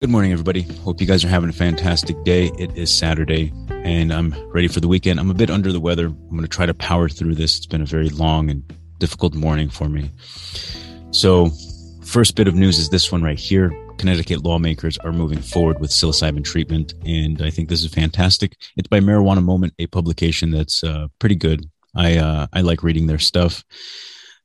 Good morning, everybody. Hope you guys are having a fantastic day. It is Saturday and I'm ready for the weekend. I'm a bit under the weather. I'm going to try to power through this. It's been a very long and difficult morning for me. So, first bit of news is this one right here. Connecticut lawmakers are moving forward with psilocybin treatment, and I think this is fantastic. It's by Marijuana Moment, a publication that's uh, pretty good. I uh, I like reading their stuff.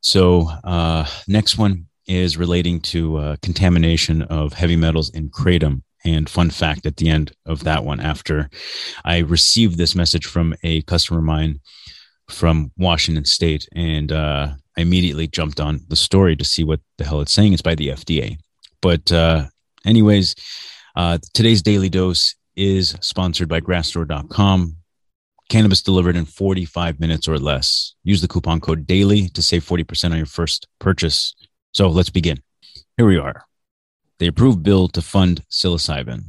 So, uh, next one is relating to uh, contamination of heavy metals in kratom. And fun fact at the end of that one, after I received this message from a customer of mine from Washington State, and uh, I immediately jumped on the story to see what the hell it's saying. It's by the FDA. But, uh, anyways, uh, today's daily dose is sponsored by grassdoor.com. Cannabis delivered in 45 minutes or less. Use the coupon code DAILY to save 40% on your first purchase. So let's begin. Here we are. The approved bill to fund psilocybin.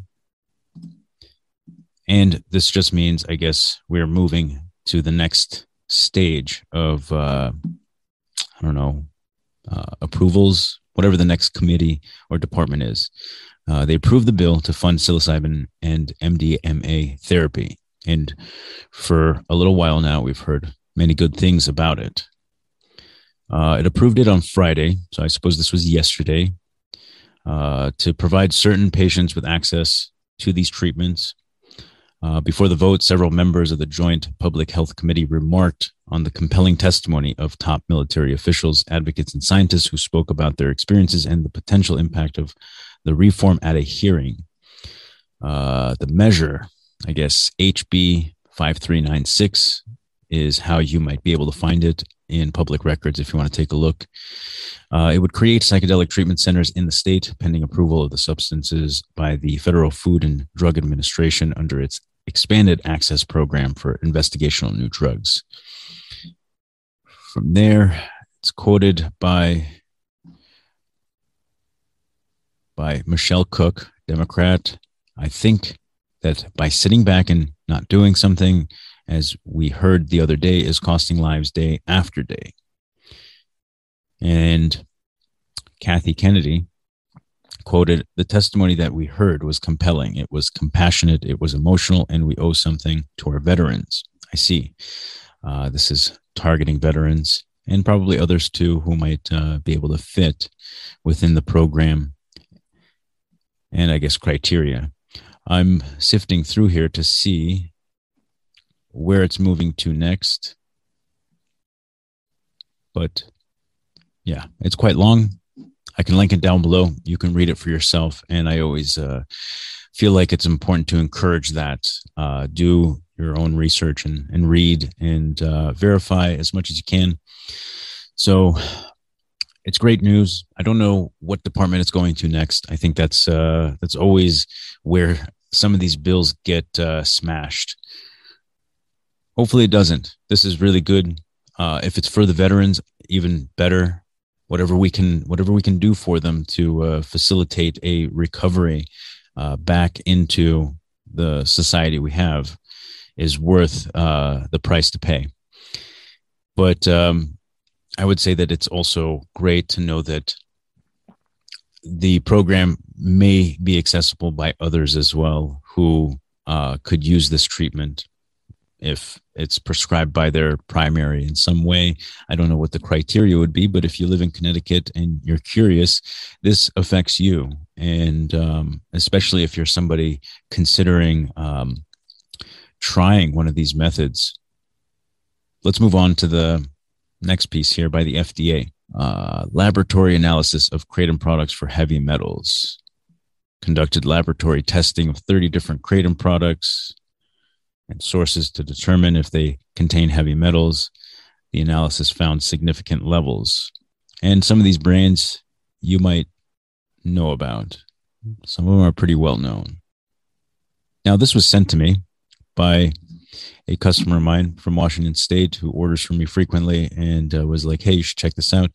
And this just means, I guess, we're moving to the next stage of, uh, I don't know, uh, approvals, whatever the next committee or department is. Uh, they approved the bill to fund psilocybin and MDMA therapy. And for a little while now, we've heard many good things about it. Uh, it approved it on Friday, so I suppose this was yesterday, uh, to provide certain patients with access to these treatments. Uh, before the vote, several members of the Joint Public Health Committee remarked on the compelling testimony of top military officials, advocates, and scientists who spoke about their experiences and the potential impact of the reform at a hearing. Uh, the measure, I guess, HB 5396 is how you might be able to find it in public records if you want to take a look. Uh, it would create psychedelic treatment centers in the state pending approval of the substances by the Federal Food and Drug Administration under its expanded access program for investigational new drugs. From there, it's quoted by by Michelle Cook, Democrat. I think that by sitting back and not doing something, as we heard the other day, is costing lives day after day. And Kathy Kennedy quoted the testimony that we heard was compelling. It was compassionate, it was emotional, and we owe something to our veterans. I see. Uh, this is targeting veterans and probably others too who might uh, be able to fit within the program and I guess criteria. I'm sifting through here to see where it's moving to next. But yeah, it's quite long. I can link it down below. You can read it for yourself. And I always uh, feel like it's important to encourage that. Uh, do your own research and, and read and uh, verify as much as you can. So it's great news. I don't know what department it's going to next. I think that's uh, that's always where some of these bills get uh, smashed hopefully it doesn't. This is really good. Uh, if it's for the veterans, even better. Whatever we can, whatever we can do for them to uh, facilitate a recovery uh, back into the society we have is worth uh, the price to pay. But um, I would say that it's also great to know that the program may be accessible by others as well who uh, could use this treatment if it's prescribed by their primary in some way. I don't know what the criteria would be, but if you live in Connecticut and you're curious, this affects you. And um, especially if you're somebody considering um, trying one of these methods. Let's move on to the next piece here by the FDA uh, laboratory analysis of kratom products for heavy metals. Conducted laboratory testing of 30 different kratom products and sources to determine if they contain heavy metals. The analysis found significant levels. And some of these brands you might know about. Some of them are pretty well known. Now, this was sent to me by a customer of mine from Washington State who orders from me frequently and uh, was like, hey, you should check this out.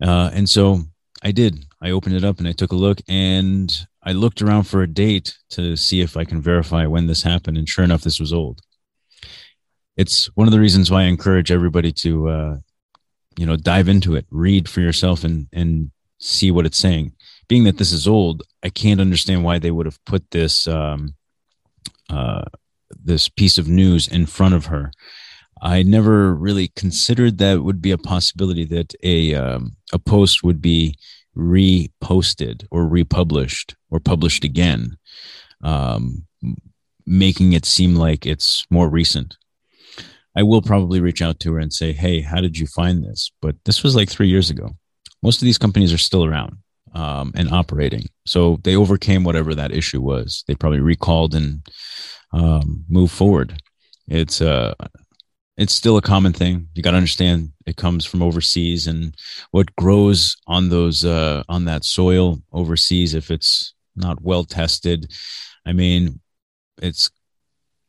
Uh, and so I did. I opened it up and I took a look and I looked around for a date to see if I can verify when this happened. And sure enough, this was old. It's one of the reasons why I encourage everybody to, uh, you know, dive into it, read for yourself and, and see what it's saying being that this is old, I can't understand why they would have put this um, uh, this piece of news in front of her. I never really considered that would be a possibility that a um, a post would be reposted or republished or published again, um, making it seem like it's more recent. I will probably reach out to her and say, "Hey, how did you find this?" But this was like three years ago. Most of these companies are still around um, and operating, so they overcame whatever that issue was. They probably recalled and um, moved forward. It's uh, it's still a common thing. You got to understand it comes from overseas, and what grows on those uh, on that soil overseas, if it's not well tested, I mean, it's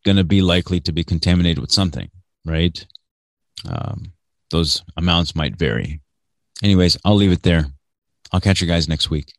going to be likely to be contaminated with something right? Um, those amounts might vary. Anyways, I'll leave it there. I'll catch you guys next week.